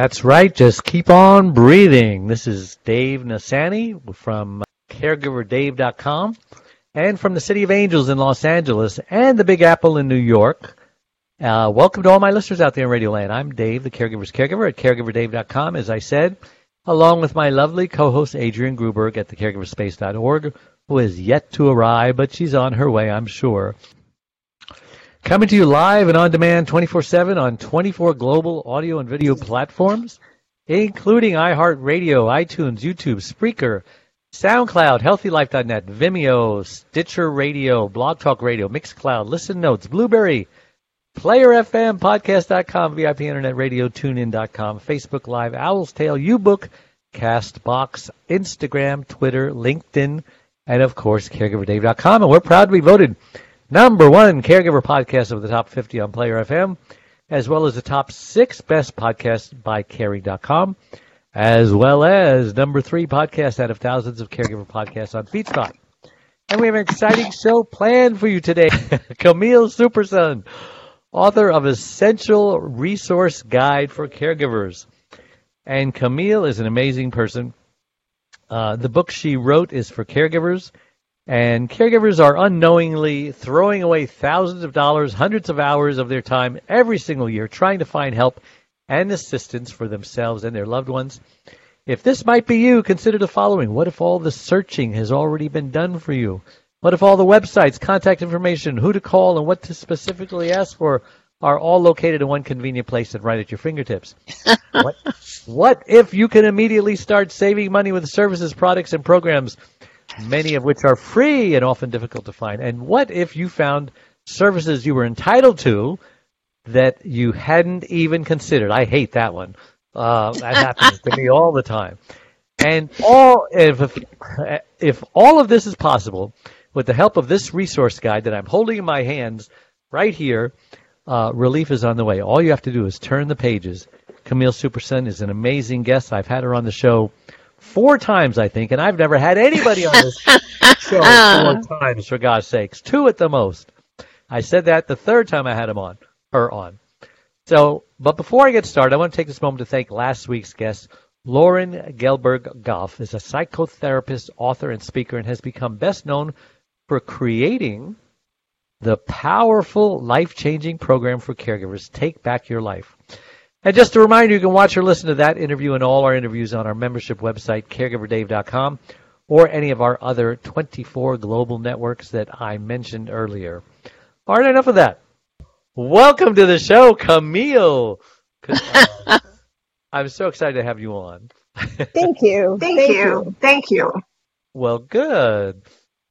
That's right. Just keep on breathing. This is Dave Nassaney from caregiverdave.com and from the City of Angels in Los Angeles and the Big Apple in New York. Uh, welcome to all my listeners out there in Radio Land. I'm Dave, the Caregiver's Caregiver at caregiverdave.com, as I said, along with my lovely co-host Adrian Gruberg at thecaregiverspace.org, who is yet to arrive, but she's on her way, I'm sure. Coming to you live and on demand 24-7 on 24 global audio and video platforms, including iHeartRadio, iTunes, YouTube, Spreaker, SoundCloud, HealthyLife.net, Vimeo, Stitcher Radio, Blog Talk Radio, Mixcloud, Listen Notes, Blubrry, Player FM, Podcast.com, VIP Internet Radio, TuneIn.com, Facebook Live, Owl's Tale, Ubook, Castbox, Instagram, Twitter, LinkedIn, and of course, CaregiverDave.com. And we're proud to be voted number one caregiver podcast of the top 50 on Player FM, as well as the top six best podcasts by Caring.com, as well as number three podcast out of thousands of caregiver podcasts on FeedSpot. And we have an exciting show planned for you today. Camille Superson, author of Essential Resource Guide for Caregivers. And Camille is an amazing person. Uh, the book she wrote is for caregivers, and caregivers are unknowingly throwing away thousands of dollars, hundreds of hours of their time every single year trying to find help and assistance for themselves and their loved ones. If this might be you, consider the following. What if all the searching has already been done for you? What if all the websites, contact information, who to call, and what to specifically ask for are all located in one convenient place and right at your fingertips? what, what if you can immediately start saving money with services, products, and programs, many of which are free and often difficult to find? And what if you found services you were entitled to that you hadn't even considered? I hate that one. Uh, that happens to me all the time. And all if, if if all of this is possible with the help of this resource guide that I'm holding in my hands right here, uh, relief is on the way. All you have to do is turn the pages. Camille Superson is an amazing guest. I've had her on the show four times, I think, and I've never had anybody on this show uh. four times, for God's sakes. Two at the most. I said that the third time I had him on, her on. So, but before I get started, I want to take this moment to thank last week's guest. Lauren Gelberg Goff is a psychotherapist, author, and speaker, and has become best known for creating the powerful, life changing program for caregivers, Take Back Your Life. And just a reminder, you can watch or listen to that interview and all our interviews on our membership website, caregiverdave.com, or any of our other 24 global networks that I mentioned earlier. All right, enough of that. Welcome to the show, Camille. I'm so excited to have you on. Thank you. Thank, you. Thank you. Well, good.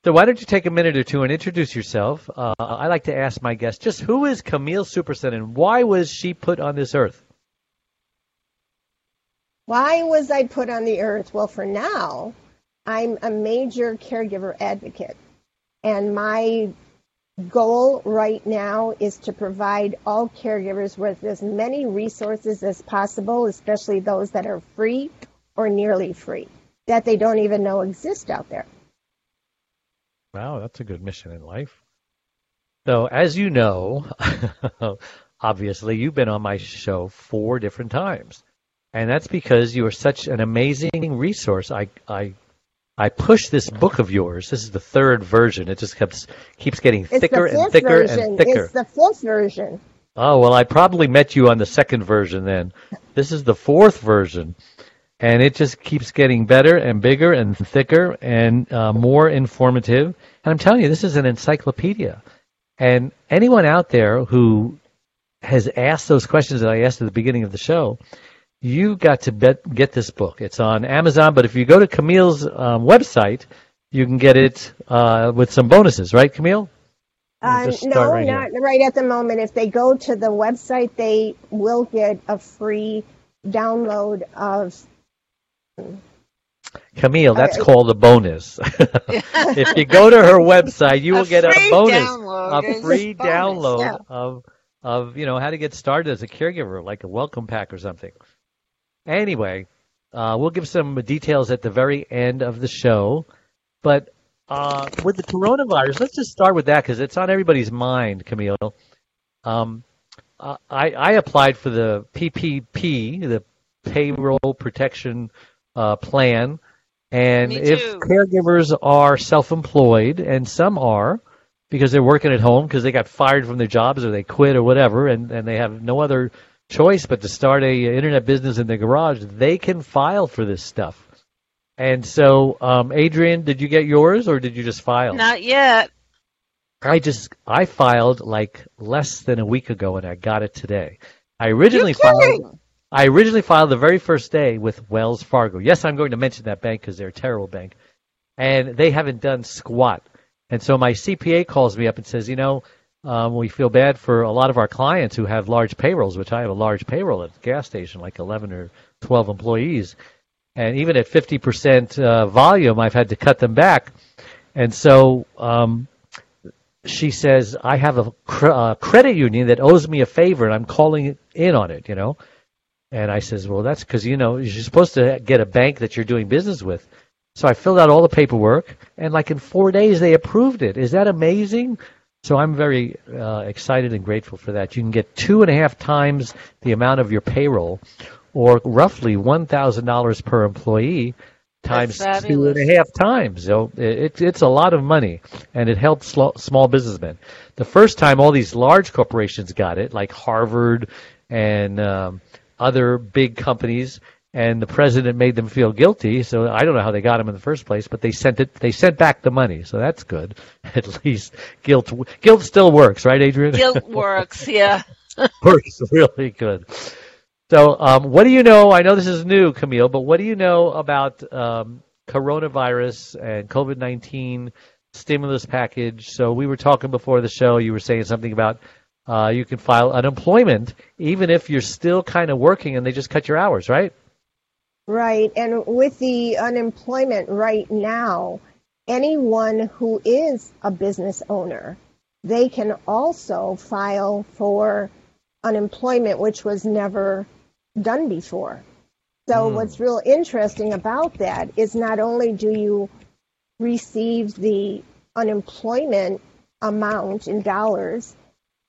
So why don't you take a minute or two and introduce yourself? Uh, I like to ask my guests just who is Camille Superson and why was she put on this earth? Why was I put on the earth? Well, for now, I'm a major caregiver advocate. And my goal right now is to provide all caregivers with as many resources as possible, especially those that are free or nearly free, that they don't even know exist out there. Wow, that's a good mission in life. So, as you know, obviously, you've been on my show four different times. And that's because you are such an amazing resource. I, I, I pushed this book of yours. This is the third version. It just keeps keeps getting It's thicker and thicker version. and thicker. It's the fourth version. Oh well, I probably met you on the second version then. This is the fourth version, and it just keeps getting better and bigger and thicker and uh, more informative. And I'm telling you, this is an encyclopedia. And anyone out there who has asked those questions that I asked at the beginning of the show, you got to bet, get this book. It's on Amazon, but if you go to Camille's um, website, you can get it uh, with some bonuses, right, Camille? Let me Uh, just no, start right here. not right at the moment. If they go to the website, they will get a free download of Camille, that's I- called a bonus. if you go to her website, you will get a bonus, download a free bonus, download yeah. of of you know how to get started as a caregiver, like a welcome pack or something. Anyway, uh, we'll give some details at the very end of the show, but uh, with the coronavirus, let's just start with that because it's on everybody's mind, Camille. Um, uh, I, I applied for the PPP, the Payroll Protection uh, Plan, and if caregivers are self-employed, and some are because they're working at home because they got fired from their jobs or they quit or whatever, and, and they have no other choice but to start a internet business in the garage, they can file for this stuff. And so, um, Adrian, did you get yours or did you just file? Not yet. I just I filed like less than a week ago and I got it today. I originally filed. I originally filed the very first day with Wells Fargo. Yes, I'm going to mention that bank because they're a terrible bank, and they haven't done squat. And so my CPA calls me up and says, you know, um, we feel bad for a lot of our clients who have large payrolls, which I have a large payroll at the gas station, like 11 or 12 employees, and even at 50% uh, volume, I've had to cut them back. And so um, she says, I have a cr- uh, credit union that owes me a favor, and I'm calling in on it. You know. And I says, well, that's because, you know, you're supposed to get a bank that you're doing business with. So I filled out all the paperwork, and like in four days, they approved it. Is that amazing? So I'm very uh, excited and grateful for that. You can get two and a half times the amount of your payroll, or roughly $1,000 per employee, times two and a half two and fabulous. times. So it, it's a lot of money, and it helps small businessmen. The first time all these large corporations got it, like Harvard and um, other big companies, and the president made them feel guilty. So I don't know how they got him in the first place, but they sent it. They sent back the money, so that's good. At least guilt guilt still works, right, Adrian? Guilt works, yeah. works really good. So, um, what do you know? I know this is new, Camille, but what do you know about um, coronavirus and COVID nineteen stimulus package? So, we were talking before the show. You were saying something about uh, you can file unemployment even if you're still kind of working and they just cut your hours, right? Right. And with the unemployment right now, anyone who is a business owner, they can also file for unemployment, which was never done before. So Hmm. what's real interesting about that is not only do you receive the unemployment amount in dollars,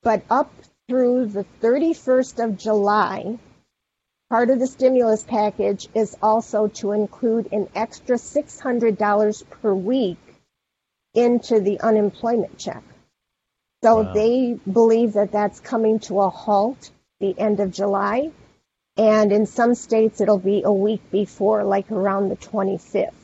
but up through the 31st of July, Part of the stimulus package is also to include an extra $600 per week into the unemployment check. So Wow. they believe that that's coming to a halt the end of July. And in some states, it'll be a week before, like around the 25th.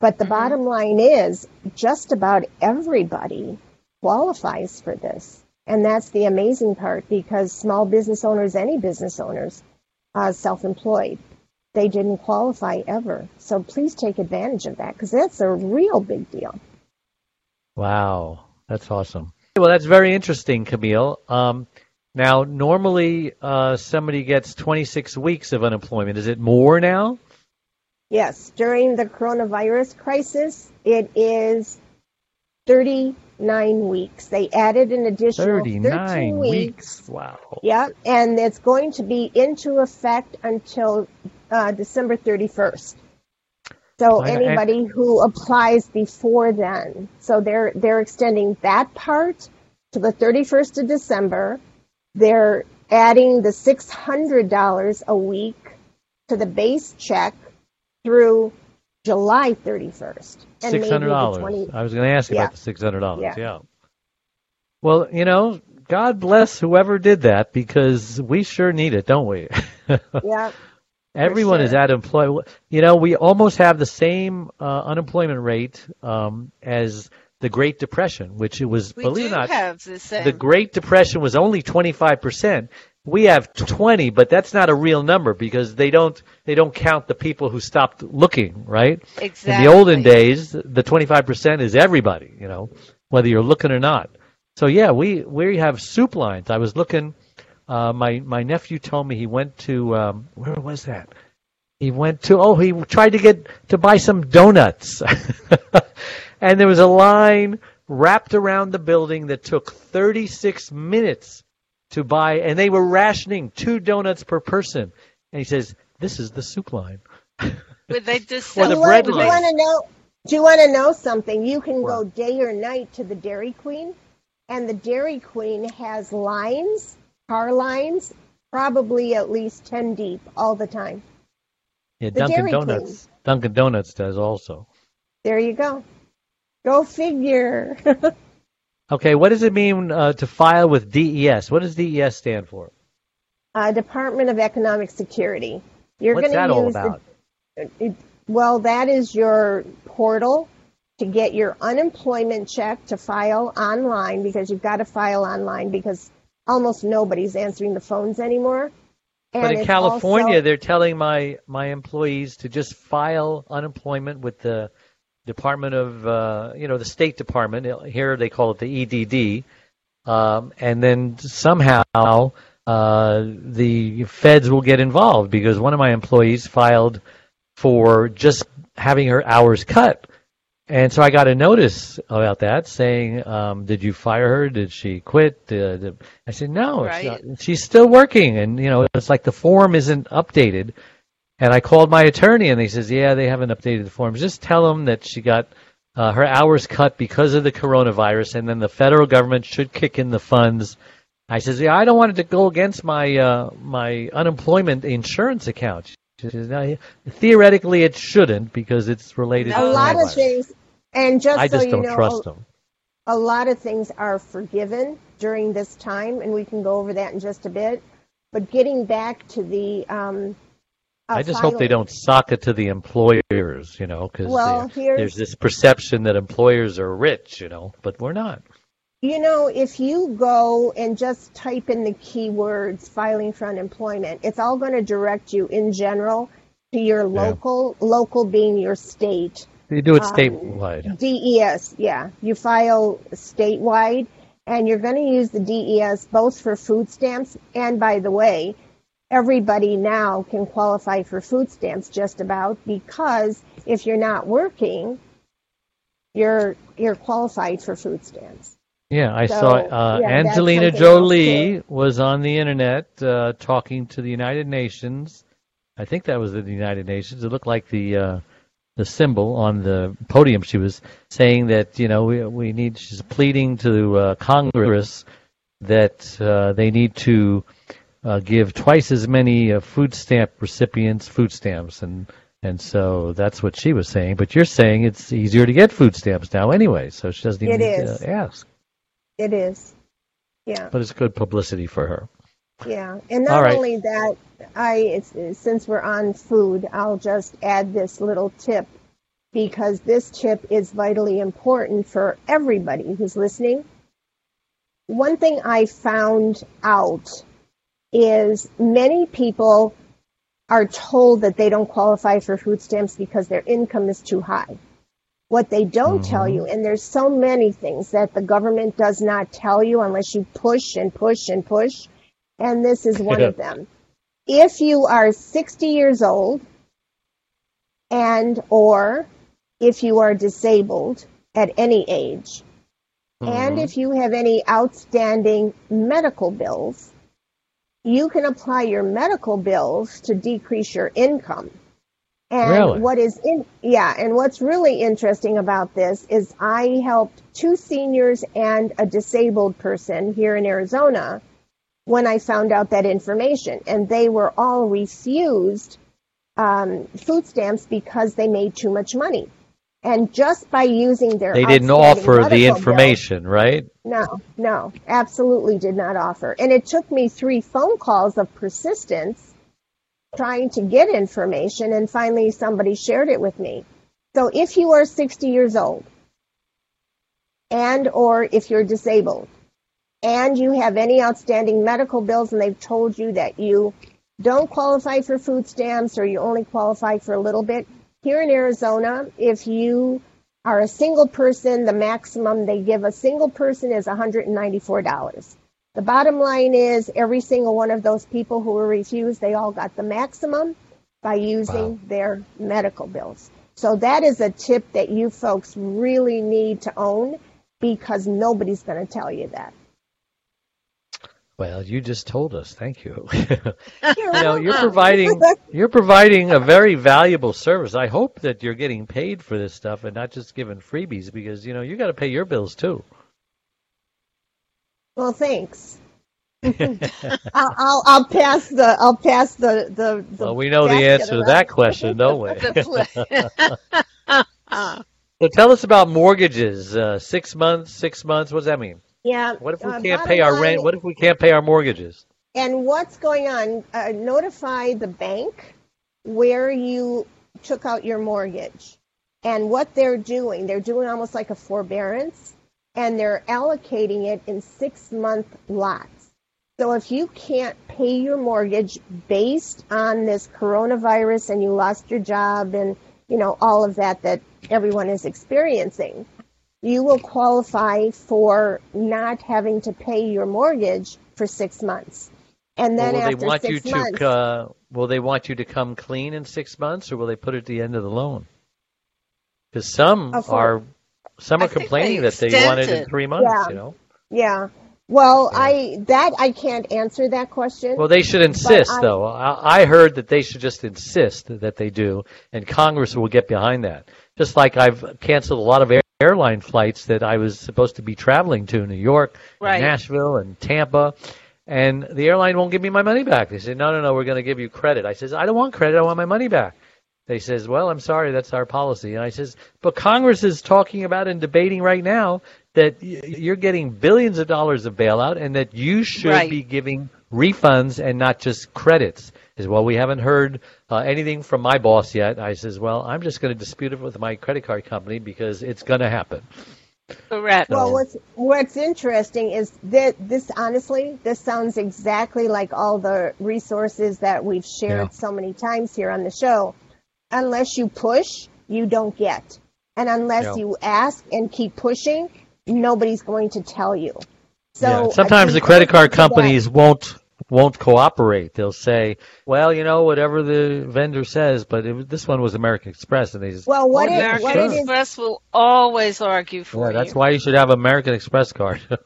But the mm-hmm. bottom line is just about everybody qualifies for this. And that's the amazing part because small business owners, any business owners, uh, self-employed. They didn't qualify ever. So please take advantage of that because that's a real big deal. Wow, that's awesome. Well, that's very interesting, Camille. Um, now, normally uh, somebody gets 26 weeks of unemployment. Is it more now? Yes, during the coronavirus crisis, it is 39 weeks. They added an additional 13 39 weeks. weeks. Wow. Yeah, and it's going to be into effect until uh, December 31st. So I- I- anybody who applies before then, so they're they're extending that part to the 31st of December. They're adding the $600 a week to the base check through July 31st. and maybe Six the hundred dollars. 20 I was going to ask you Yeah. about the six hundred dollars. Yeah. Yeah. Well, you know, God bless whoever did that because we sure need it, don't we? Yeah, Everyone is sure. at employ. You know, we almost have the same uh, unemployment rate um, as the Great Depression, which it was, We believe do it or not, have the same. the Great Depression was only 25%. We have 20, but that's not a real number because they don't they don't count the people who stopped looking, right? exactly. In the olden days, the 25% is everybody, you know, whether you're looking or not. So yeah, we we have soup lines. I was looking Uh, my my nephew told me he went to um, where was that? He went to oh he tried to get to buy some donuts, and there was a line wrapped around the building that took 36 minutes to buy, and they were rationing two donuts per person. And he says, "This is the soup line." Would they just Or sell the do you line. want to know? Do you want to know something? You can go day or night to the Dairy Queen, and the Dairy Queen has lines, car lines, probably at least ten deep all the time. Yeah, The Dunkin' Dairy Donuts. Dunkin' Donuts does also. There you go. Go figure. Okay, what does it mean uh, to file with DES? What does DES stand for? uh, Department of Economic Security. You're What's going that to all use about? The, it, well, that is your portal to get your unemployment check to file online because you've got to file online because almost nobody's answering the phones anymore. And But in California, also- they're telling my my employees to just file unemployment with the Department of, uh, you know, the State Department. Here they call it the EDD, um, and then somehow uh, the feds will get involved because one of my employees filed for just having her hours cut. And so I got a notice about that saying, um, "Did you fire her? Did she quit?" Uh, did- I said, "No, Right. not. she's still working." And you know, it's like the form isn't updated. And I called my attorney, and he says, "Yeah, they haven't updated the forms. Just tell them that she got uh, her hours cut because of the coronavirus, and then the federal government should kick in the funds." I says, "Yeah, I don't want it to go against my uh, my unemployment insurance account." She says, no, theoretically, it shouldn't because it's related a to lot of things. And just I so just don't know, trust them. a lot of things are forgiven during this time, and we can go over that in just a bit. But getting back to the, um, I just hope they don't sock it to the employers, you know, because Well, there's this perception that employers are rich, you know, but we're not. You know, if you go and just type in the keywords filing for unemployment, it's all going to direct you in general to your local, local being your state. You do it Um, statewide. DES, yeah. You file statewide, and you're going to use the DES both for food stamps, and by the way, everybody now can qualify for food stamps just about because if you're not working, you're you're qualified for food stamps. Yeah, I so, saw uh, yeah, Angelina Jolie was on the internet uh, talking to the United Nations. I think that was the United Nations. It looked like the uh, the symbol on the podium. She was saying that you know we we need. She's pleading to uh, Congress that uh, they need to uh, give twice as many uh, food stamp recipients food stamps and. And so that's what she was saying. But you're saying it's easier to get food stamps now anyway, so she doesn't even It need is. to ask. It is. Yeah. But it's good publicity for her. Yeah, and not right. only that, I it's, since we're on food, I'll just add this little tip because this tip is vitally important for everybody who's listening. One thing I found out is many people are told that they don't qualify for food stamps because their income is too high. What they don't tell you, and there's so many things that the government does not tell you unless you push and push and push, and this is one of them. If you are 60 years old and or if you are disabled at any age, and Mhm. if you have any outstanding medical bills, you can apply your medical bills to decrease your income. And Really? what is in yeah, and what's really interesting about this is I helped two seniors and a disabled person here in Arizona when I found out that information, and they were all refused um, food stamps because they made too much money. And just by using their They didn't offer the medical bill- information, right? no, no, absolutely did not offer. And it took me three phone calls of persistence trying to get information, and finally somebody shared it with me. So if you are 60 years old, and or if you're disabled, and you have any outstanding medical bills, and they've told you that you don't qualify for food stamps or you only qualify for a little bit, here in Arizona, if you are a single person, the maximum they give a single person is $194. The bottom line is every single one of those people who were refused, they all got the maximum by using Wow. their medical bills. So that is a tip that you folks really need to own because nobody's going to tell you that. Well, you just told us. Thank you. You're know, you're providing you're providing a very valuable service. I hope that you're getting paid for this stuff and not just given freebies because you know you got to pay your bills too. Well, thanks. I'll, I'll, I'll pass the I'll pass the the. the well, we know the answer to that question, don't we? So tell us about mortgages. Uh, six months, six months. What does that mean? Yeah. What if we uh, can't pay our line- rent? What if we can't pay our mortgages? And what's going on? Uh, notify the bank where you took out your mortgage. And what they're doing, they're doing almost like a forbearance, and they're allocating it in six month lots. So if you can't pay your mortgage based on this coronavirus and you lost your job and you know all of that that everyone is experiencing, you will qualify for not having to pay your mortgage for six months. And then Or will they after want six you months, to? Uh, will they want you to come clean in six months, or will they put it at the end of the loan? Because some are some are think complaining they that they want it in three months. Yeah. You know. yeah. Well, Yeah. I that I can't answer that question. Well, they should insist, I- though. I, I heard that they should just insist that they do, and Congress will get behind that. Just like I've canceled a lot of air, airline flights that I was supposed to be traveling to New York, and Nashville, and Tampa, and the airline won't give me my money back. They said, "No, no, no, we're going to give you credit." I says, "I don't want credit. I want my money back." They says, "Well, I'm sorry, that's our policy." And I says, "But Congress is talking about and debating right now that you're getting billions of dollars of bailout, and that you should Right. be giving refunds and not just credits." Is well, we haven't heard uh, anything from my boss yet. I says, "Well, I'm just going to dispute it with my credit card company because it's going to happen." Correct. Well, what's what's interesting is that this honestly, this sounds exactly like all the resources that we've shared Yeah. so many times here on the show. Unless you push, you don't get, and unless Yeah. you ask and keep pushing, nobody's going to tell you. So yeah. Sometimes the credit card to that- companies won't won't cooperate. They'll say, "Well, you know, whatever the vendor says," but it, this one was American Express, and they just Well, what "Oh, it- yeah, American what sure." it is- Express will always argue for Yeah, that's you. why you should have American Express card.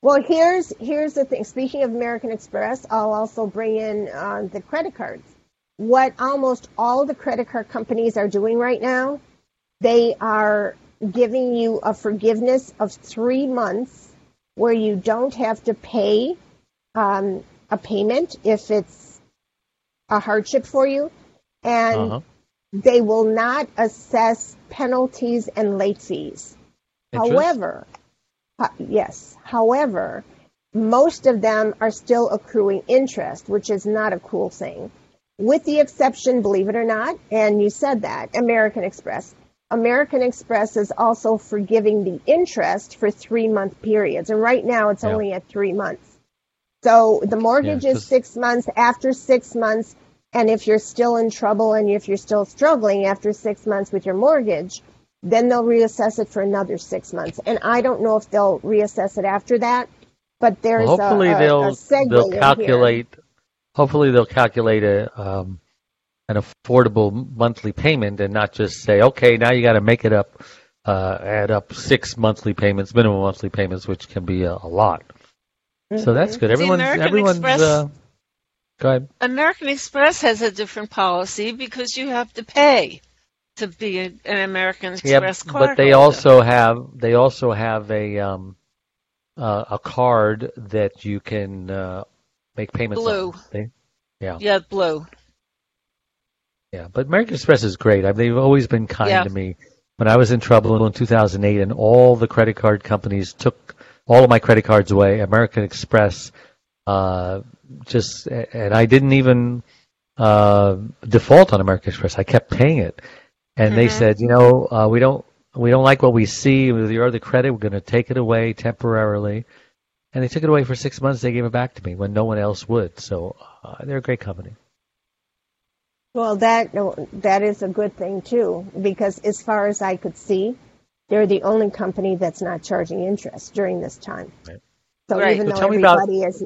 Well, here's here's the thing. Speaking of American Express, I'll also bring in uh, the credit cards. What almost all the credit card companies are doing right now, they are giving you a forgiveness of three months where you don't have to pay um, a payment if it's a hardship for you, and uh-huh. they will not assess penalties and late fees. Interest? However, uh, yes, however, most of them are still accruing interest, which is not a cool thing. With the exception, believe it or not, and you said that, American Express. American Express is also forgiving the interest for three month periods. And right now it's Yeah. only at three months. So the mortgage Yeah, is six months. After six months, and if you're still in trouble and if you're still struggling after six months with your mortgage, then they'll reassess it for another six months. And I don't know if they'll reassess it after that, but there's Well, hopefully a, a, they'll a they'll calculate. Hopefully they'll calculate a um, an affordable monthly payment and not just say, okay, now you got to make it up, uh, add up six monthly payments, minimum monthly payments, which can be a, a lot. So that's good. The Everyone's American everyone's. Express- Uh, go ahead. American Express has a different policy because you have to pay to be an American Express yeah, card. but they also have they also have a um, uh, a card that you can uh, make payments Blue. on. They- yeah, blue. Yeah, but American Express is great. I mean, they've always been kind Yeah. to me. When I was in trouble in 2008, and all the credit card companies took all of my credit cards away, American Express uh, just, and I didn't even uh, default on American Express. I kept paying it, and they Mhm. said, you know, uh, we don't we don't like what we see with your other credit. We're going to take it away temporarily. And they took it away for six months. They gave it back to me when no one else would. So uh, they're a great company. Well, that that is a good thing too, because as far as I could see, they're the only company that's not charging interest during this time. So Right. even So though tell me about- everybody is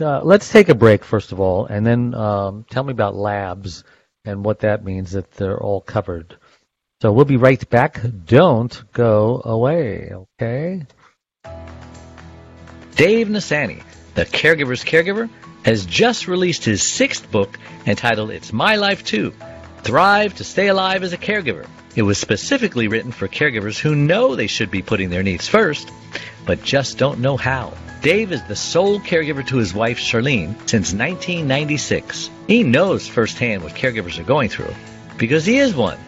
Uh, let's take a break first of all, and then um, tell me about labs and what that means that they're all covered. So we'll be right back. Don't go away, okay? Dave Nassaney, the caregiver's caregiver, has just released his sixth book entitled It's My Life Too Thrive to Stay Alive as a Caregiver. It was specifically written for caregivers who know they should be putting their needs first, but just don't know how. Dave is the sole caregiver to his wife Charlene since 1996. He knows firsthand what caregivers are going through because he is one.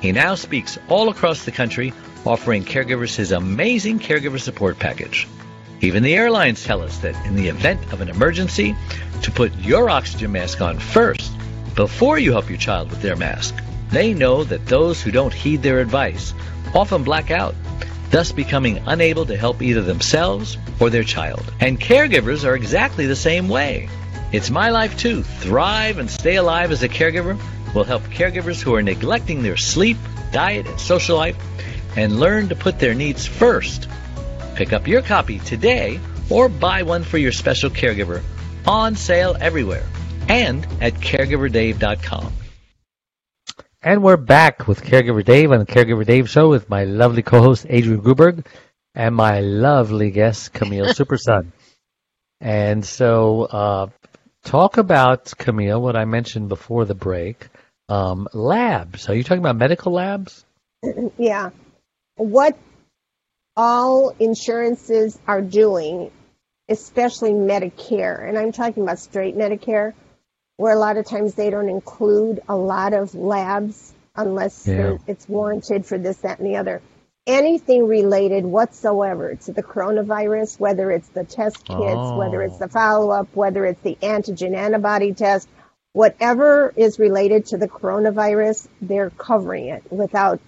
He now speaks all across the country, offering caregivers his amazing caregiver support package. Even the airlines tell us that in the event of an emergency, to put your oxygen mask on first before you help your child with their mask. They know that those who don't heed their advice often black out, thus becoming unable to help either themselves or their child. And caregivers are exactly the same way. It's my life too. Thrive and stay alive as a caregiver will help caregivers who are neglecting their sleep, diet, and social life and learn to put their needs first. Pick up your copy today or buy one for your special caregiver on sale everywhere and at caregiverdave.com. And we're back with Caregiver Dave on the Caregiver Dave Show with my lovely co-host Adrian Gruberg and my lovely guest Camille Superson. And so, uh, talk about Camille, what I mentioned before the break. Um, labs. Are you talking about medical labs? yeah, what all insurances are doing, especially Medicare, and I'm talking about straight Medicare, where a lot of times they don't include a lot of labs unless Yeah. it's warranted for this, that, and the other. Anything related whatsoever to the coronavirus, whether it's the test kits, Oh. whether it's oh. the follow up, whether it's the antigen antibody test, whatever is related to the coronavirus, they're covering it without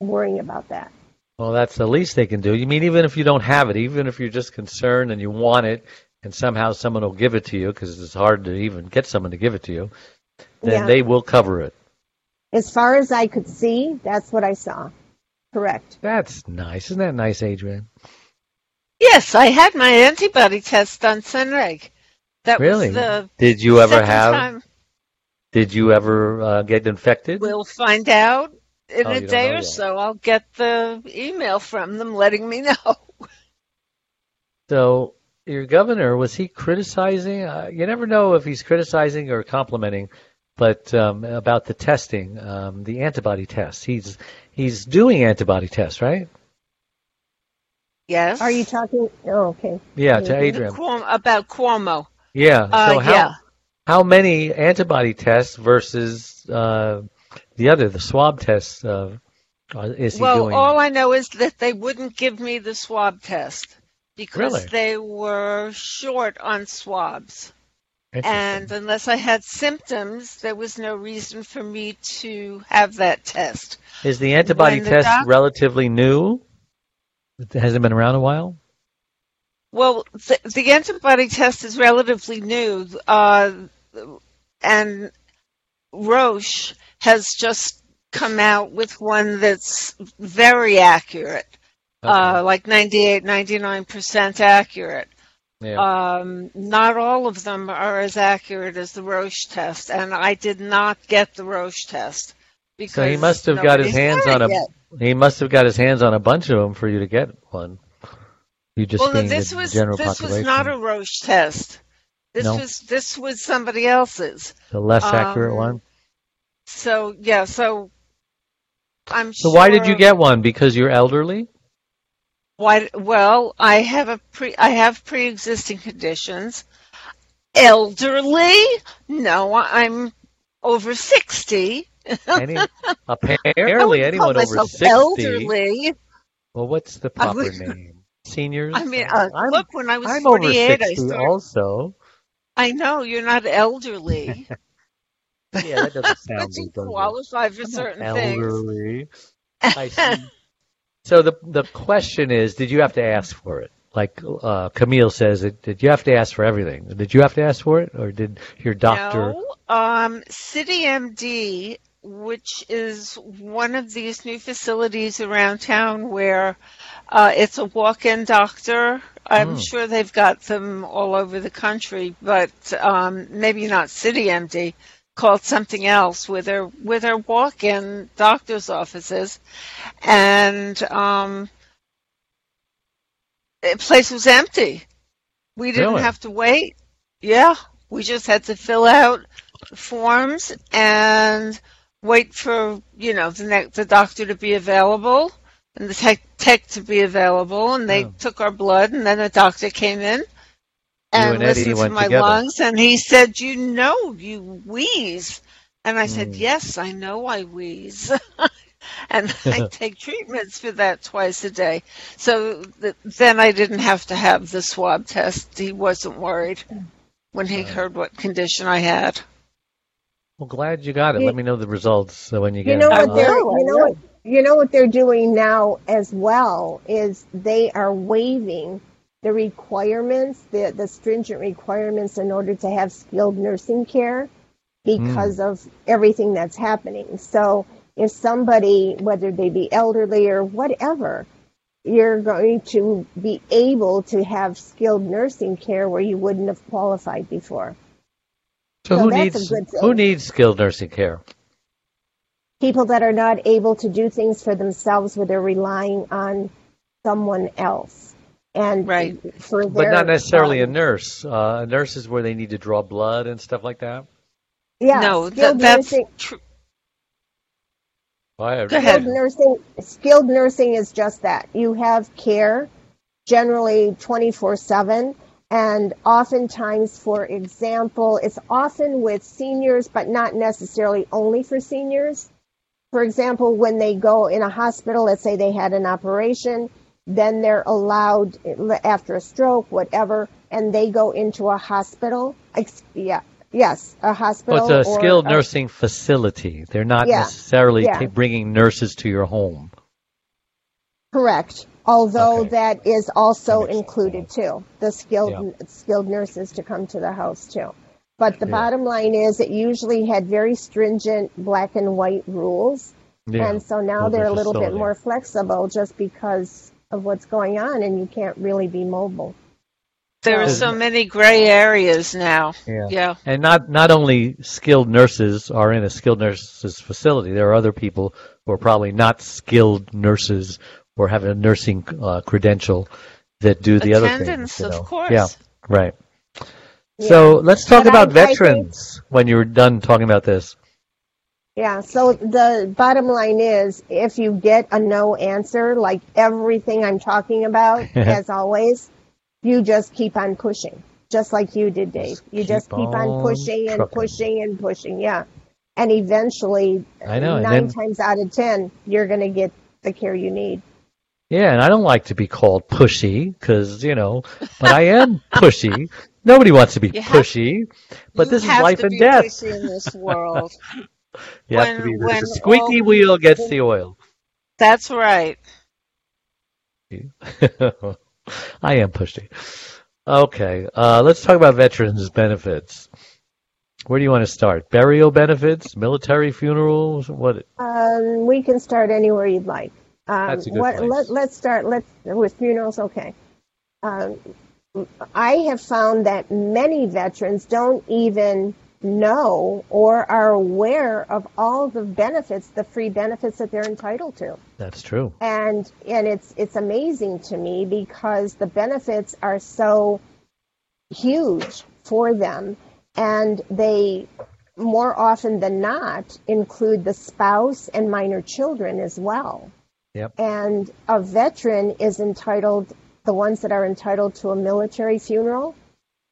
worrying about that. Well, that's the least they can do. You mean even if you don't have it, even if you're just concerned and you want it, and somehow someone will give it to you because it's hard to even get someone to give it to you, then Yeah. they will cover it. As far as I could see, that's what I saw. Correct. That's nice. Isn't that nice, Adrian? Yes, I had my antibody test on Sunreg. That Really? was the Did you ever have? time. Did you ever uh, get infected? We'll find out in Oh, a day or yet. so. I'll get the email from them letting me know. So your governor was he criticizing? Uh, you never know if he's criticizing or complimenting, but um, about the testing, um, the antibody tests. He's he's doing antibody tests, right? Yes. Are you talking? Oh, okay. Yeah, to. Adrian. Cuomo, about Cuomo? Yeah. Uh, so how yeah. how many antibody tests versus uh, the other, the swab tests? Uh, uh, is he Well, doing? all I know is that they wouldn't give me the swab test because Really? they were short on swabs. And unless I had symptoms, there was no reason for me to have that test. is the antibody the test doc- relatively new? It hasn't been around a while. Well, the, the antibody test is relatively new, uh, and Roche has just come out with one that's very accurate, uh, like 98, 99% accurate. yeah. Um, not all of them are as accurate as the Roche test, and I did not get the Roche test. Because So he must have got his hands on a yet. he must have got his hands on a bunch of them for you to get one. You just well, this was this population, was not a Roche test. This No? was this was somebody else's. the less accurate um, one. So yeah, so I'm So why did you get one? Because you're elderly. Why? Well, I have a pre. I have pre-existing conditions. Elderly? No, I'm over sixty. Any, apparently, anyone over sixty. Elderly. Well, what's the proper would- name? Seniors. I mean, uh, I'm, look, when I was I'm over 48, I started. also. I know you're not elderly, Yeah, that doesn't sound but you good, does it? qualify for certain things. elderly. I see. So the the question is, did you have to ask for it? Like uh, Camille says, did you have to ask for everything? Did you have to ask for it, or did your doctor? No, um, CityMD, which is one of these new facilities around town where Uh, it's a walk-in doctor. I'm Hmm. sure they've got them all over the country, but um, maybe not City MD. Called something else, with they're where they're walk-in doctors' offices, and um, the place was empty. We didn't Really? have to wait. Yeah, we just had to fill out forms and wait for you know the ne- the doctor to be available and the tech, tech to be available, and they Oh. took our blood, and then a doctor came in and, and Eddie listened to my together. lungs, and he said, "You know, you wheeze," and I said, Mm. "Yes, I know, I wheeze." And I take treatments for that twice a day. So th- then I didn't have to have the swab test. He wasn't worried when he Right. heard what condition I had. Well, glad you got it. Let me know the results uh, when you get You know I what they're you know what you know what they're doing now as well is they are waiving the requirements, the the stringent requirements in order to have skilled nursing care because hmm. of everything that's happening. So if somebody, whether they be elderly or whatever, you're going to be able to have skilled nursing care where you wouldn't have qualified before. So So who needs who needs skilled nursing care? people that are not able to do things for themselves where they're relying on someone else and Right. for But not necessarily a um, nurse. Uh, a nurse is where they need to draw blood and stuff like that. yeah no, skilled that, that's nursing tr- Why- Go ahead. skilled nursing skilled nursing is just that you have care generally 24/7 and oftentimes for example it's often with seniors but not necessarily only for seniors for example when they go in a hospital let's say they had an operation then they're allowed after a stroke whatever and they go into a hospital yeah yes a hospital Well, it's a skilled a- nursing facility. They're not Yeah. necessarily Yeah. ta- bringing nurses to your home. Correct. Although Okay. that is also That included too. The skilled skilled nurses to come to the house too. But the Yeah. bottom line is it usually had very stringent black and white rules. Yeah. And so now Well, they're a little bit more flexible just because of what's going on and you can't really be mobile. there are so many gray areas now. Yeah. Yeah. And not not only skilled nurses are in a skilled nurses facility. There are other people who are probably not skilled nurses or have a nursing uh, credential that do the other things. you of course. Yeah. Right. Yeah. So let's talk But I- about I think- veterans when you're done talking about this. Yeah, so the bottom line is if you get a no answer, like everything I'm talking about, as always, you just keep on pushing, just like you did, Dave. You keep just keep on on pushing and trucking. pushing and pushing, yeah. And eventually, I know, and nine then- times out of ten, you're going to get the care you need. Yeah, and I don't like to be called pushy because you know, but I am pushy. Nobody wants to be You have- pushy, but this is life to and be death. pushy in this world. You have to when- be when the squeaky all- wheel gets the oil. That's right. I am pushy. Okay, uh, let's talk about veterans benefits. Where do you want to start? Burial benefits, military funerals, what? Um, we can start anywhere you'd like. Um, That's a good what, place. Let, let's start let's, with funerals, okay. Um, I have found that many veterans don't even know or are aware of all the benefits, the free benefits that they're entitled to. That's true. And and it's it's amazing to me because the benefits are so huge for them and they more often than not include the spouse and minor children as well. Yep. And a veteran is entitled the ones that are entitled to a military funeral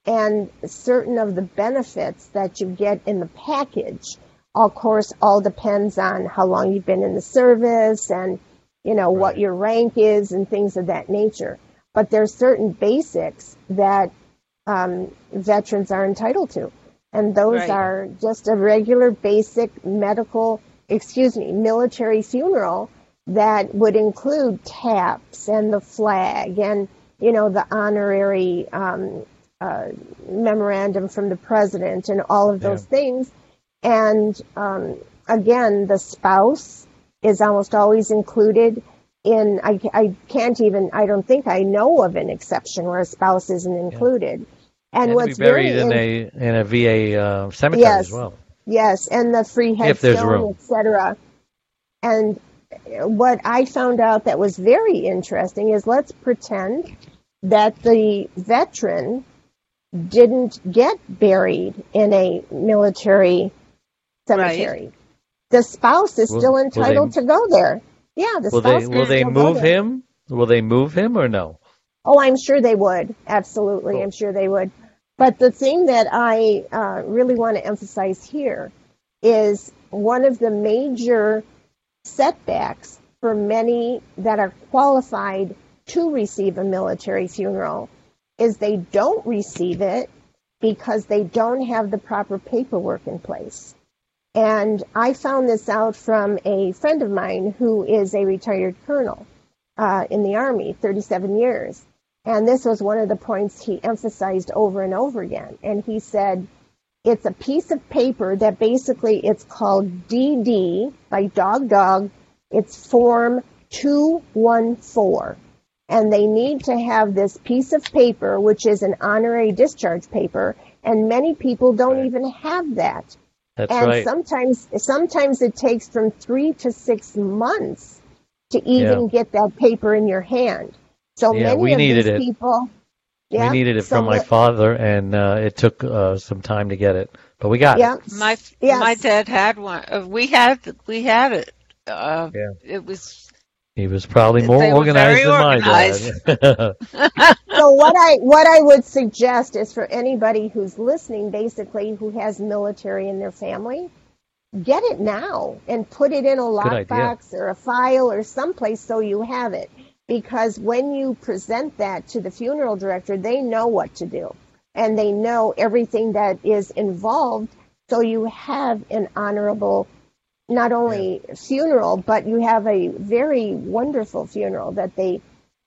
and certain of the benefits that you get in the package of course all depends on how long you've been in the service and you know what your rank is and things of that nature. But there's certain basics that um, veterans are entitled to. And those Right. are just a regular basic medical excuse me military funeral that would include taps and the flag and you know the honorary um, uh, memorandum from the president and all of those Yeah. things. And um, again, the spouse is almost always included. in I, I can't even I don't think I know of an exception where a spouse isn't included. And And what's buried very in a in a VA uh, cemetery Yes. as well. Yes, and the free headstone, etc. And what I found out that was very interesting is let's pretend that the veteran didn't get buried in a military cemetery. The spouse is Will- still will they- entitled to go there. Yeah, the Will spouse they will they still move him? Will they move him or no? Oh, I'm sure they would. Absolutely. Cool. I'm sure they would. But the thing that I uh, really want to emphasize here is one of the major setbacks for many that are qualified to receive a military funeral is they don't receive it because they don't have the proper paperwork in place. And I found this out from a friend of mine who is a retired colonel uh, in the Army, 37 years. And this was one of the points he emphasized over and over again. And he said, it's a piece of paper that basically it's called DD, like dog dog. It's form 214. And they need to have this piece of paper, which is an honorary discharge paper. And many people don't Right. even have that That's and right. sometimes sometimes it takes from three to six months to even Yeah. get that paper in your hand. So Yeah, many we of needed these it. people. Yeah, we needed it so from my what- father, and uh, it took uh, some time to get it, but we got Yeah, it. My Yes. my dad had one. Uh, we had we had it. Uh, Yeah. It was He was probably more They were organized very than my dad. so what I what I would suggest is for anybody who's listening, basically who has military in their family, get it now and put it in a idea. lockbox or a file or someplace so you have it. Because when you present that to the funeral director, they know what to do and they know everything that is involved. So you have an honorable, not only funeral, but you have a very wonderful funeral that they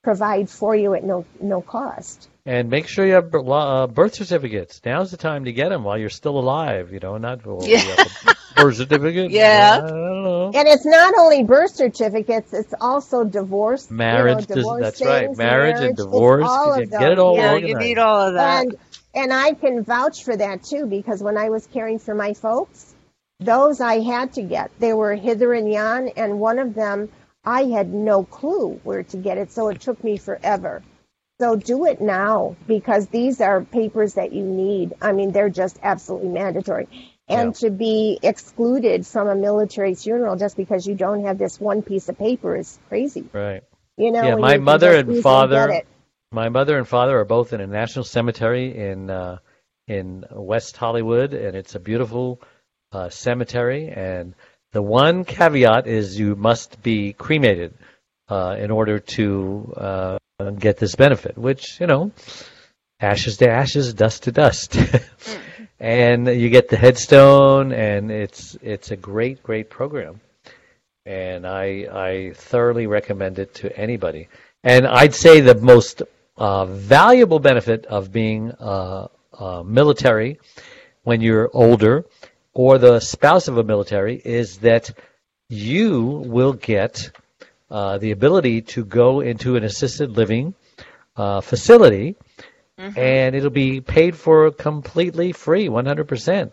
provide for you at no no cost. and make sure you have uh, birth certificates. Now's the time to get them while you're still alive. You know, not well, Yeah. you have a birth certificate. Yeah. I don't know. And it's not only birth certificates; it's also divorce, you know, Marriage, does- divorce that's right. things, Marriage and It's divorce, all you of get it those. all yeah. organized. You need all of that. And and I can vouch for that too because when I was caring for my folks, those I had to get. They were hither and yon, and one of them I had no clue where to get it, so it took me forever. So do it now because these are papers that you need. I mean, they're just absolutely mandatory. And to be excluded from a military funeral just because you don't have this one piece of paper is crazy. Right. You know, Yeah, my mother and father-. My mother and father are both in a national cemetery in uh, in West Hollywood, and it's a beautiful uh, cemetery. And the one caveat is you must be cremated uh, in order to uh, get this benefit. Which you know, ashes to ashes, dust to dust. and you get the headstone, and it's it's a great great program. And I I thoroughly recommend it to anybody. And I'd say the most uh, valuable benefit of being uh, uh, military when you're older or the spouse of a military is that you will get uh, the ability to go into an assisted living uh, facility and it'll be paid for completely free 100%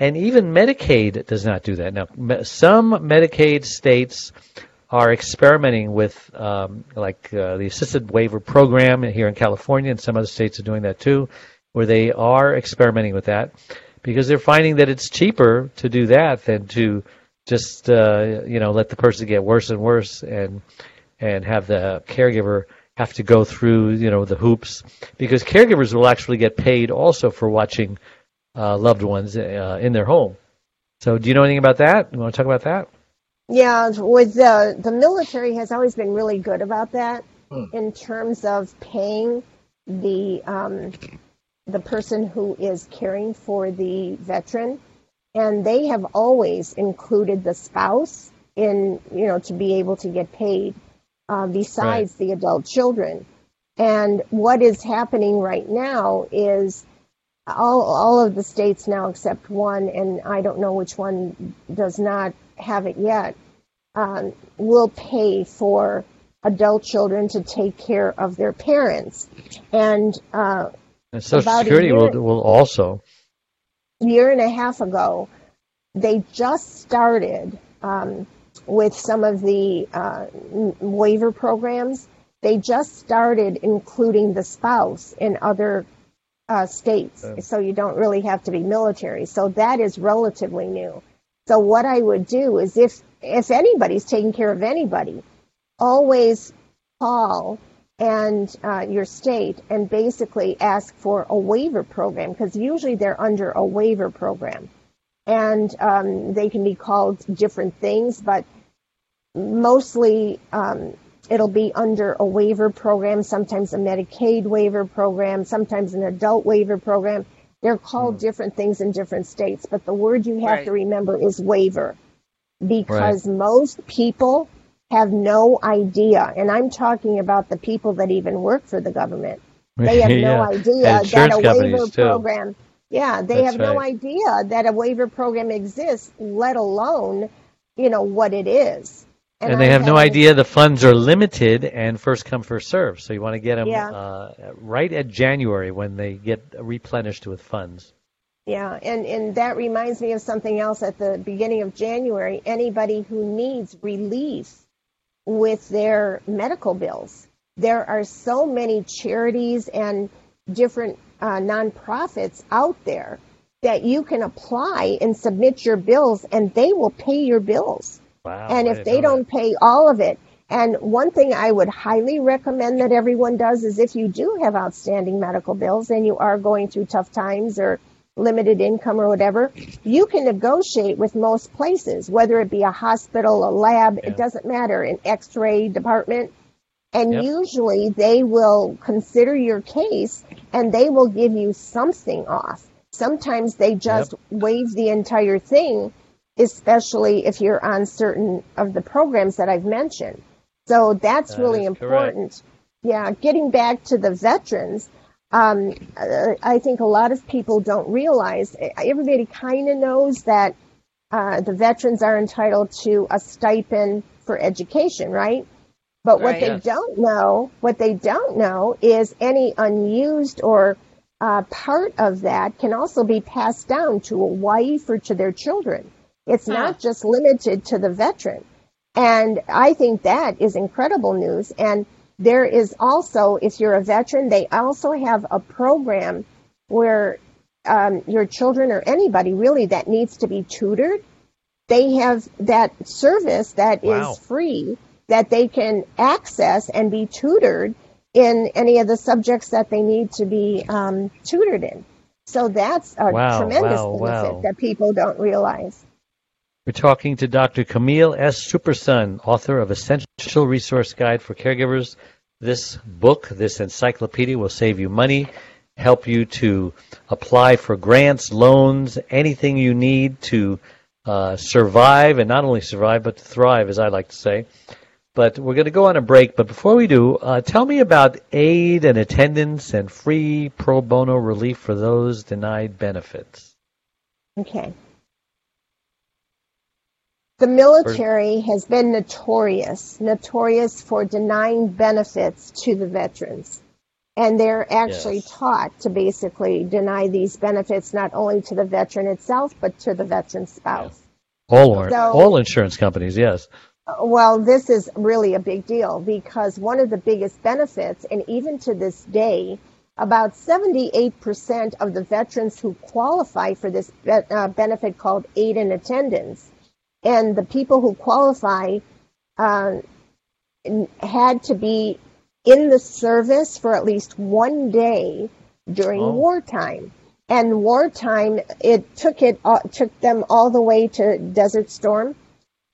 and even medicaid does not do that. Now me- some medicaid states are experimenting with um, like uh, the assisted waiver program here in California, and some other states are doing that too, where they are experimenting with that because they're finding that it's cheaper to do that than to just uh, you know let the person get worse and worse and and have the caregiver have to go through you know the hoops because caregivers will actually get paid also for watching uh, loved ones uh, in their home. So, do you know anything about that? You want to talk about that? Yeah, with the the military has always been really good about that Hmm. in terms of paying the um, the person who is caring for the veteran, and they have always included the spouse in you know to be able to get paid uh, besides the adult children. And what is happening right now is all all of the states now except one, and I don't know which one does not have it yet, um, will pay for adult children to take care of their parents. And uh, And Social About Security will year- will also. a year and a half ago, they just started um, with some of the uh, waiver programs. They just started including the spouse in other uh, states, so you don't really have to be military. So that is relatively new. So what I would do is if if anybody's taking care of anybody, always call and uh, your state and basically ask for a waiver program because usually they're under a waiver program. And um, they can be called different things but mostly um, it'll be under a waiver program sometimes a medicaid waiver program sometimes an adult waiver program. They're called different things in different states but the word you have Right. to remember is waiver. Because most people have no idea and i'm talking about the people that even work for the government they have no idea that a waiver companies, too. program yeah they That's have no right. idea that a waiver program exists let alone you know what it is And, they I'm have no idea the funds are limited and first come first serve. So you want to get them Yeah. uh, right at January when they get replenished with funds. Yeah, and, and that reminds me of something else at the beginning of January. Anybody who needs relief with their medical bills. There are so many charities and different uh, nonprofits out there that you can apply and submit your bills, and they will pay your bills. Wow. and if they don't pay all of it, and one thing I would highly recommend that everyone does is if you do have outstanding medical bills and you are going through tough times or limited income or whatever, you can negotiate with most places, whether it be a hospital, a lab, Yeah. it doesn't matter, an x-ray department. And Yep. usually they will consider your case and they will give you something off. Sometimes they just waive the entire thing, especially if you're on certain of the programs that I've mentioned. So that's That really is correct. important. Yeah, getting back to the veterans, um, I think a lot of people don't realize. Everybody kind of knows that uh, the veterans are entitled to a stipend for education, right? But what Right. they Yes. don't know, what they don't know, is any unused or uh, part of that can also be passed down to a wife or to their children. It's Huh. not just limited to the veteran. And I think that is incredible news. And there is also, if you're a veteran, they also have a program where um, your children or anybody really that needs to be tutored, they have that service that is Wow. free that they can access and be tutored in any of the subjects that they need to be um, tutored in. So that's a Wow, tremendous wow, benefit that people don't realize. We're talking to Dr. Camille S. Superson, author of Essential Resource Guide for Caregivers. This book, this encyclopedia, will save you money, help you to apply for grants, loans, anything you need to uh, survive, and not only survive, but to thrive, as I like to say. But we're going to go on a break. But before we do, uh, tell me about aid and attendance and free pro bono relief for those denied benefits. Okay. The military has been notorious, notorious for denying benefits to the veterans. And they're actually Yes. taught to basically deny these benefits not only to the veteran itself, but to the veteran's spouse. All, or, So- all insurance companies, yes. Well, this is really a big deal because one of the biggest benefits, and even to this day, about 78% of the veterans who qualify for this be- uh, benefit called aid and attendance, and the people who qualify uh, had to be in the service for at least one day during Oh. wartime. And wartime, it took it uh, took them all the way to Desert Storm.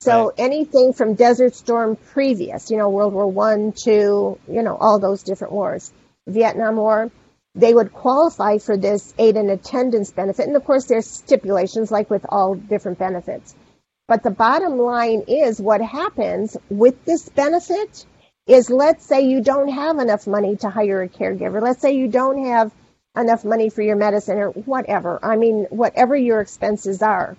So Right. anything from Desert Storm previous, you know, World War One, two, you know, all those different wars, Vietnam War, they would qualify for this aid and attendance benefit. And of course, there's stipulations like with all different benefits. But the bottom line is what happens with this benefit is let's say you don't have enough money to hire a caregiver. Let's say you don't have enough money for your medicine or whatever. I mean, whatever your expenses are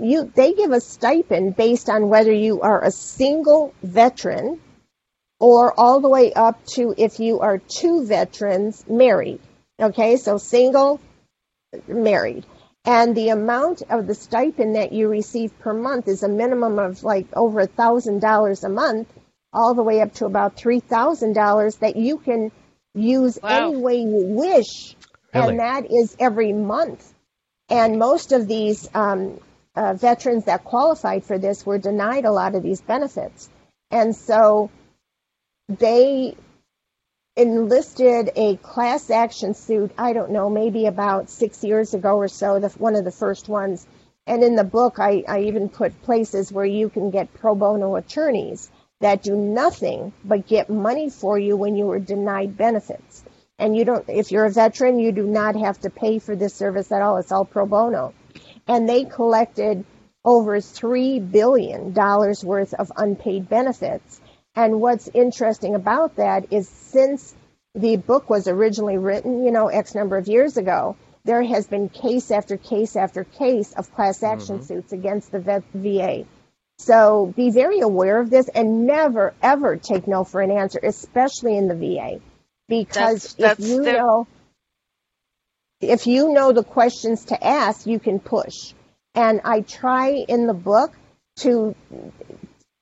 you they give a stipend based on whether you are a single veteran or all the way up to if you are two veterans married. Okay, so single, married. And the amount of the stipend that you receive per month is a minimum of like over a thousand dollars a month, all the way up to about three thousand dollars that you can use Wow. any way you wish, Really? and that is every month. And most of these um, uh, veterans that qualified for this were denied a lot of these benefits, and so they enlisted a class action suit. I don't know, maybe about six years ago or so, the, one of the first ones. And in the book, I, I even put places where you can get pro bono attorneys that do nothing but get money for you when you were denied benefits. And you don't, if you're a veteran, you do not have to pay for this service at all. It's all pro bono. And they collected over $3 billion worth of unpaid benefits. And what's interesting about that is since the book was originally written, you know, X number of years ago, there has been case after case after case of class action mm-hmm. suits against the VA. So be very aware of this and never ever take no for an answer, especially in the VA. Because That's- that's if you their- know if you know the questions to ask, you can push. And I try in the book to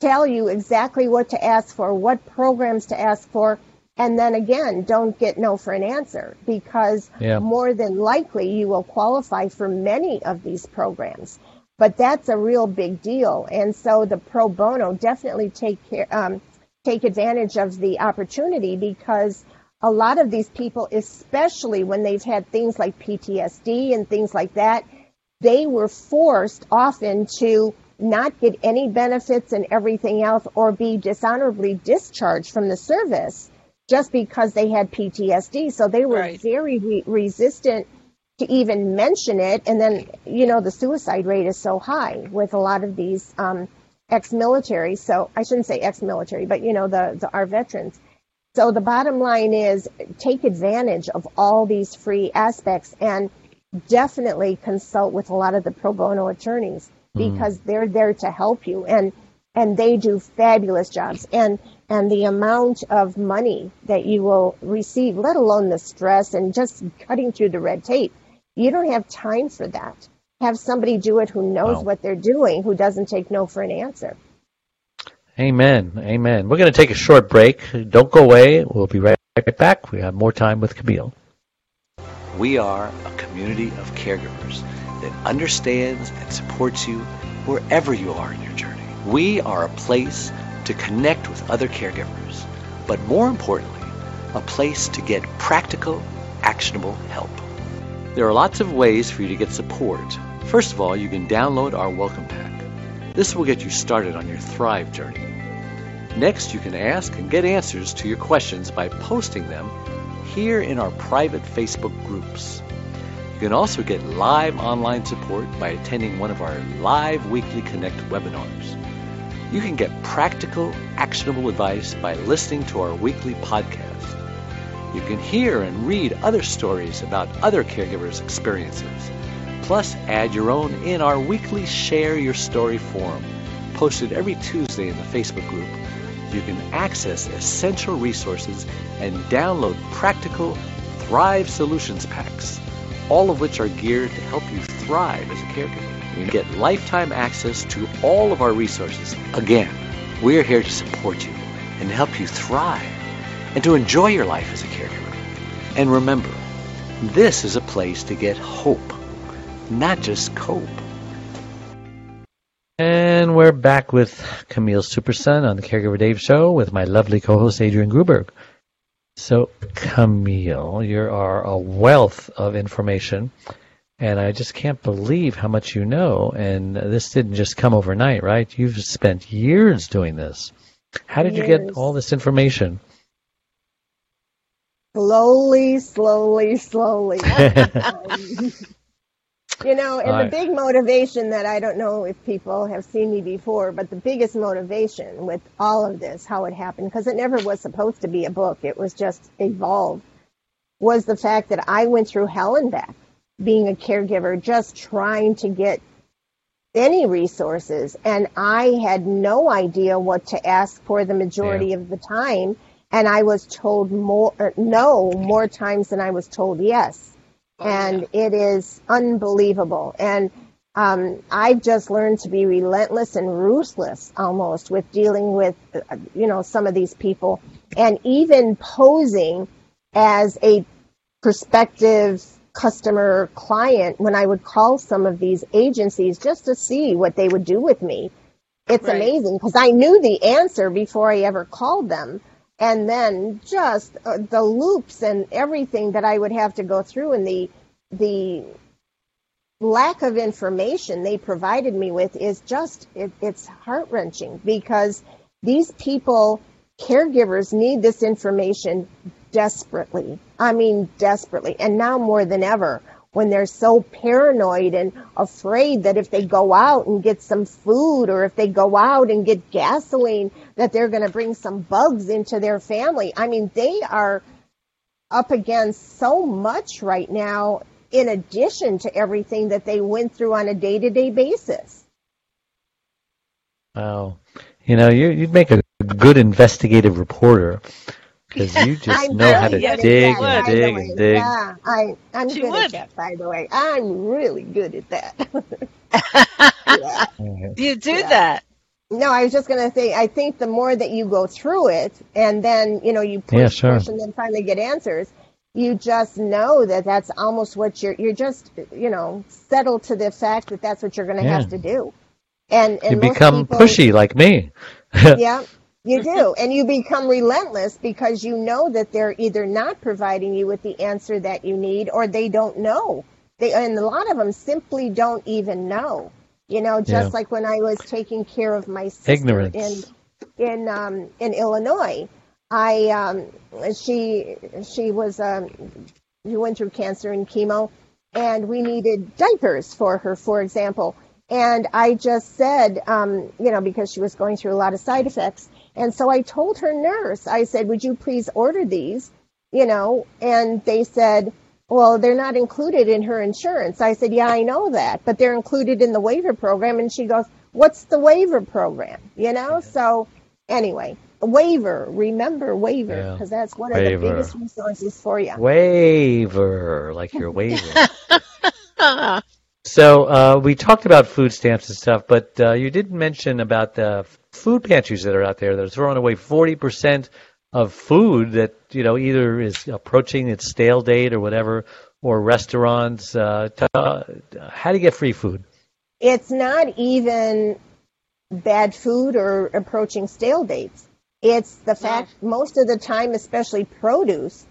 tell you exactly what to ask for, what programs to ask for, and then again, don't get no for an answer because Yeah. more than likely you will qualify for many of these programs. But that's a real big deal, and so the pro bono definitely take care, um, take advantage of the opportunity because a lot of these people, especially when they've had things like PTSD and things like that, they were forced often to not get any benefits and everything else or be dishonorably discharged from the service just because they had PTSD. So they were Right. very re- resistant to even mention it. And then, you know, the suicide rate is so high with a lot of these um, ex-military. So I shouldn't say ex-military, but you know, the, the our veterans. So the bottom line is take advantage of all these free aspects and definitely consult with a lot of the pro bono attorneys Mm. because they're there to help you and and they do fabulous jobs and and the amount of money that you will receive let alone the stress and just cutting through the red tape you don't have time for that have somebody do it who knows Wow. what they're doing who doesn't take no for an answer Amen. Amen. We're going to take a short break. Don't go away. We'll be right back. We have more time with Camille. We are a community of caregivers that understands and supports you wherever you are in your journey. We are a place to connect with other caregivers, but more importantly, a place to get practical, actionable help. There are lots of ways for you to get support. First of all, you can download our welcome pack. This will get you started on your Thrive journey. Next, you can ask and get answers to your questions by posting them here in our private Facebook groups. You can also get live online support by attending one of our live weekly Connect webinars. You can get practical, actionable advice by listening to our weekly podcast. You can hear and read other stories about other caregivers' experiences. Plus, add your own in our weekly Share Your Story forum, posted every Tuesday in the Facebook group. You can access essential resources and download practical Thrive Solutions packs, all of which are geared to help you thrive as a caregiver. You get lifetime access to all of our resources. Again, we're here to support you and help you thrive and to enjoy your life as a caregiver. And remember, this is a place to get hope, not just cope. And we're back with Camille Superson on the Caregiver Dave Show with my lovely co-host Adrienne Gruberg. So, Camille, you are a wealth of information, and I just can't believe how much you know. And this didn't just come overnight, right? You've spent years doing this. How did you get all this information? slowly slowly slowly You know, and All the big motivation that I don't know if people have seen me before, but the biggest motivation with all of this, how it happened, because it never was supposed to be a book, it was just evolved, was the fact that I went through hell and back being a caregiver, just trying to get any resources. And I had no idea what to ask for the majority Yeah. of the time. And I was told more, no more times than I was told yes. Oh, and it is unbelievable. And um, I've just learned to be relentless and ruthless almost with dealing with, uh, you know, some of these people and even posing as a prospective customer client when I would call some of these agencies just to see what they would do with me. It's Right. amazing because I knew the answer before I ever called them. And then just uh, the loops and everything that I would have to go through and the, the lack of information they provided me with is just, it, it's heart wrenching because these people, caregivers need this information desperately. I mean, desperately. And now more than ever, when they're so paranoid and afraid that if they go out and get some food or if they go out and get gasoline, that they're going to bring some bugs into their family. I mean, they are up against so much right now in addition to everything that they went through on a day to day basis. Wow. You know, you, you'd make a good investigative reporter because you just I'm know how to very good at dig and dig and dig. Yeah, I, I'm She good would. at that, by the way. I'm really good at that. yeah. Mm-hmm. You do Yeah. that. No, I was just going to say, I think the more that you go through it and then, you know, you push, Yeah, sure. push and then finally get answers, you just know that that's almost what you're, you're just, you know, settled to the fact that that's what you're going to Yeah. have to do. And, and You become people- pushy like me. yeah, you do. And you become relentless because you know that they're either not providing you with the answer that you need or they don't know. They, and a lot of them simply don't even know. You know, just Yeah. like when I was taking care of my sister Ignorance. in in um, in Illinois, I um, she she was um, she went through cancer and chemo, and we needed diapers for her, for example. And I just said, um, you know, because she was going through a lot of side effects, and so I told her nurse, I said, "Would you please order these?" You know, and they said, well, they're not included in her insurance. I said, yeah, I know that, but they're included in the waiver program. And she goes, what's the waiver program? You know? So anyway, waiver, remember waiver, Yeah. because that's one of Waiver. the biggest resources for you. Waiver, like you're waving. so uh, we talked about food stamps and stuff, but uh, you didn't mention about the food pantries that are out there that are throwing away 40% of food that you know either is approaching its stale date or whatever, or restaurants. Uh, t- uh, how do you get free food? It's not even bad food or approaching stale dates. It's the fact most of the time, especially produce,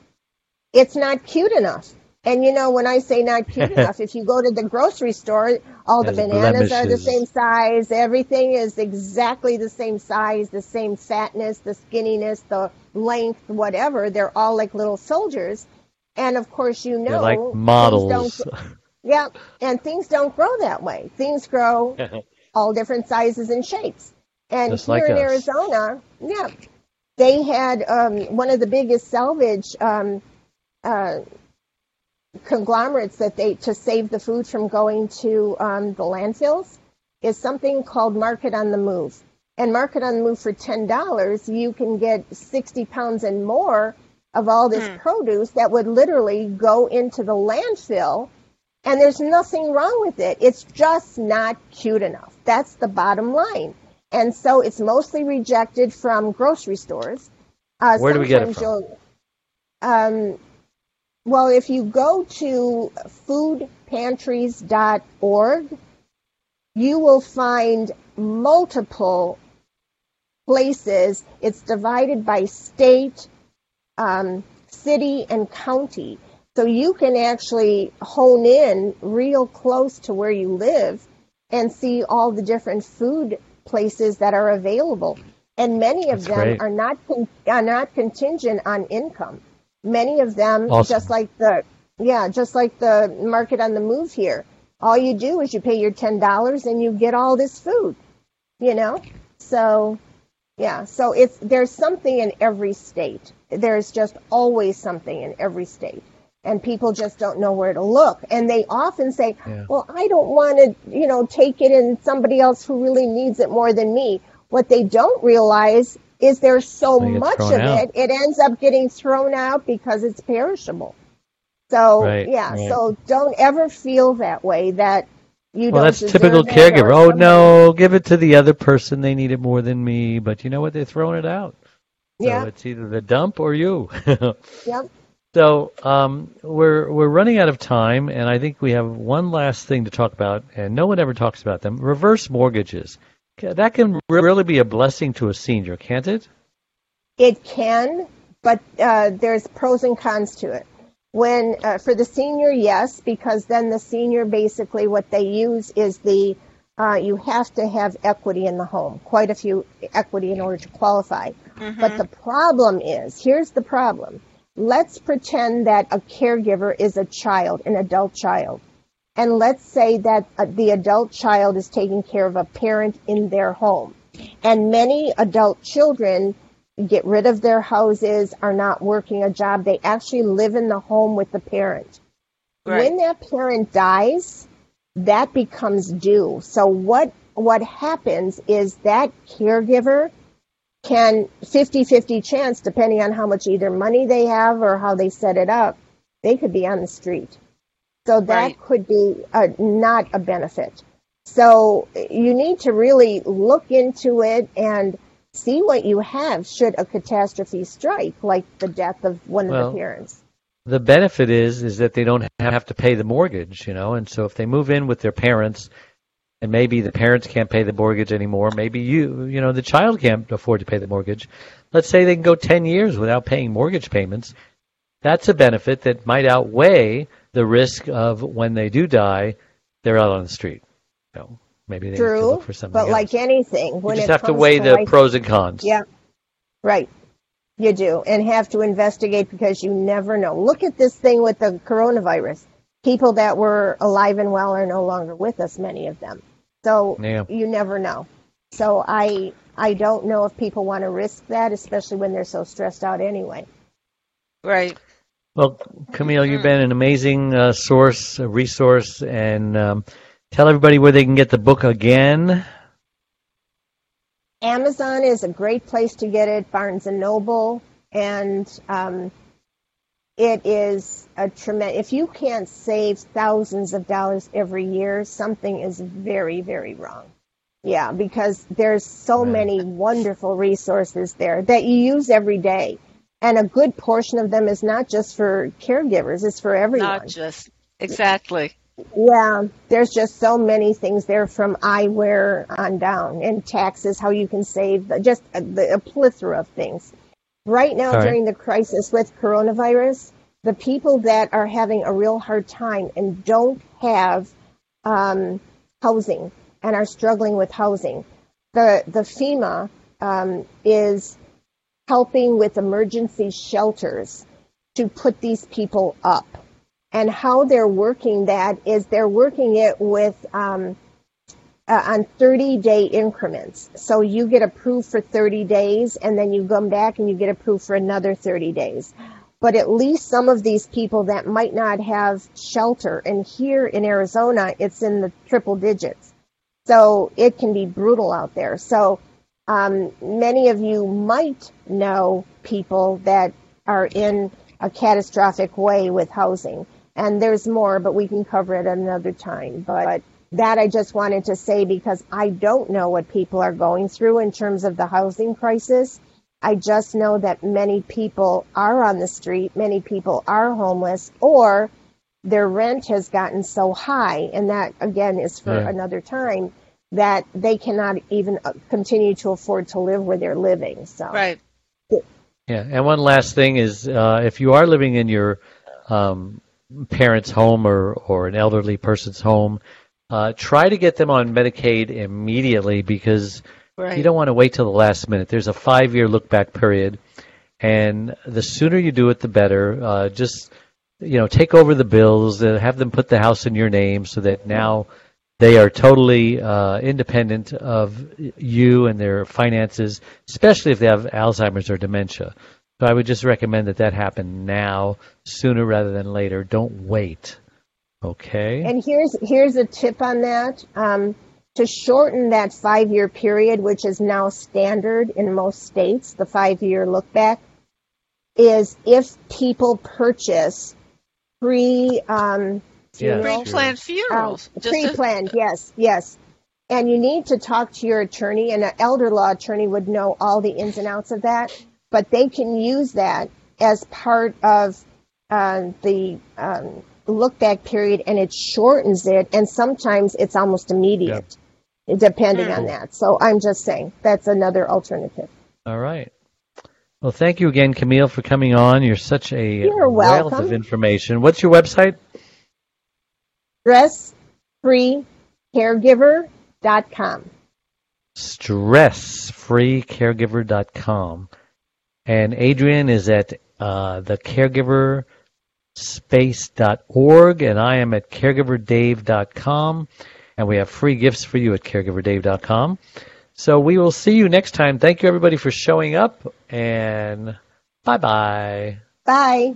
it's not cute enough. And you know, when I say not cute enough, if you go to the grocery store, all the There's bananas are the same size. Everything is exactly the same size, the same fatness, the skinniness, the length, whatever. They're all like little soldiers. And of course, you know, They're like models. yeah, and things don't grow that way. Things grow all different sizes and shapes. And Just here like in us. Arizona, yeah, they had um, one of the biggest salvage um, uh, conglomerates that they to save the food from going to um, the landfills is something called Market on the Move. And Market on the Move for ten dollars, you can get sixty pounds and more of all this produce that would literally go into the landfill and there's nothing wrong with it. It's just not cute enough. That's the bottom line. And so it's mostly rejected from grocery stores. Uh, Where do we get it from? you'll- Um, well, if you go to foodpantries.org, you will find multiple places. It's divided by state, um, city, and county. So you can actually hone in real close to where you live and see all the different food places that are available. And many of That's them great. are not con- are not contingent on income. Many of them, Awesome. just like the yeah, just like the market on the move here. All you do is you pay your ten dollars and you get all this food. You know, so yeah, so it's there's something in every state. There's just always something in every state. and people just don't know where to look. And they often say, Yeah. well, I don't want to, you know, take it in somebody else who really needs it more than me. What they don't realize is there's so much of out. it, it ends up getting thrown out because it's perishable. So, Right, yeah, right. so don't ever feel that way that you Well, don't that's typical caregiver. Oh no, give it to the other person. They need it more than me. But you know what? They're throwing it out. So Yeah, it's either the dump or you. yep. so um, we're we're running out of time, and I think we have one last thing to talk about, and no one ever talks about them. Reverse mortgages. That can really be a blessing to a senior, can't it? It can, but uh, there's pros and cons to it. When uh, for the senior, yes, because then the senior basically what they use is the uh, you have to have equity in the home, quite a few equity in order to qualify. But the problem is, here's the problem. Let's pretend that a caregiver is a child, an adult child. And let's say that uh, the adult child is taking care of a parent in their home. And many adult children get rid of their houses, are not working a job. They actually live in the home with the parent. Right. When that parent dies, that becomes due. So what what happens is that caregiver can 50-50 chance depending on how much either money they have or how they set it up, they could be on the street. So that Right. could be a, not a benefit. So you need to really look into it and see what you have should a catastrophe strike, like the death of one Well, of the parents. the benefit is is that they don't have to pay the mortgage, you know, and so if they move in with their parents and maybe the parents can't pay the mortgage anymore, maybe you you know, the child can't afford to pay the mortgage. Let's say they can go 10 years without paying mortgage payments. That's a benefit that might outweigh the risk of when they do die, they're out on the street. You know, maybe they have to True, look for something but else. like anything, you just it have to comes weigh the life- pros and cons. Yeah, right. You do, and have to investigate because you never know. Look at this thing with the coronavirus. People that were alive and well are no longer with us. Many of them. So Yeah. you never know. So I I don't know if people want to risk that, especially when they're so stressed out anyway. Right. Well, Camille, you've been an amazing uh, source, a resource, and um, tell everybody where they can get the book again. Amazon is a great place to get it. Barnes and Noble, and um, it is a tremendous. If you can't save thousands of dollars every year, something is very, very wrong. Yeah, because there's so Right. many wonderful resources there that you use every day, and a good portion of them is not just for caregivers; it's for everyone. Not just exactly. Yeah, there's just so many things there from eyewear on down and taxes, how you can save, just a, the, a plethora of things. Right now, All right. during the crisis with coronavirus, the people that are having a real hard time and don't have um, housing and are struggling with housing, the the FEMA um, is helping with emergency shelters to put these people up and how they're working that is they're working it with um, uh, on 30 day increments. So you get approved for 30 days, and then you come back and you get approved for another 30 days. But at least some of these people that might not have shelter, and here in Arizona, it's in the triple digits. So it can be brutal out there. So um, many of you might know people that are in a catastrophic way with housing. And there's more, but we can cover it another time. But that I just wanted to say because I don't know what people are going through in terms of the housing crisis. I just know that many people are on the street, many people are homeless, or their rent has gotten so high, and that again is for another time, that they cannot even uh, continue to afford to live where they're living. So, Right. Yeah, and one last thing is, uh, if you are living in your um, parents' home or or an elderly person's home, uh, try to get them on Medicaid immediately because Right. you don't want to wait till the last minute. There's a five-year look-back period, and the sooner you do it, the better. Uh, just you know, take over the bills, uh, have them put the house in your name, so that now they are totally uh, independent of you and their finances, especially if they have Alzheimer's or dementia. So I would just recommend that that happen now, sooner rather than later. Don't wait. Okay. And here's here's a tip on that. Um, to shorten that five year period, which is now standard in most states, the five year look back, is if people purchase pre um, funeral, sure. Pre-planned funerals. uh, pre-planned, yes, yes. And you need to talk to your attorney, and an elder law attorney would know all the ins and outs of that. But they can use that as part of uh, the um, look back period, and it shortens it. And sometimes it's almost immediate, depending on that. So I'm just saying that's another alternative. All right. Well, thank you again, Camille, for coming on. You're such a You're wealth welcome. of information. What's your website? Stress-free-caregiver.com. stressfreecaregiver.com. And Adrienne is at uh, thecaregiverspace.org, and I am at caregiverdave.com. And we have free gifts for you at caregiverdave.com. So we will see you next time. Thank you, everybody, for showing up, and bye bye bye.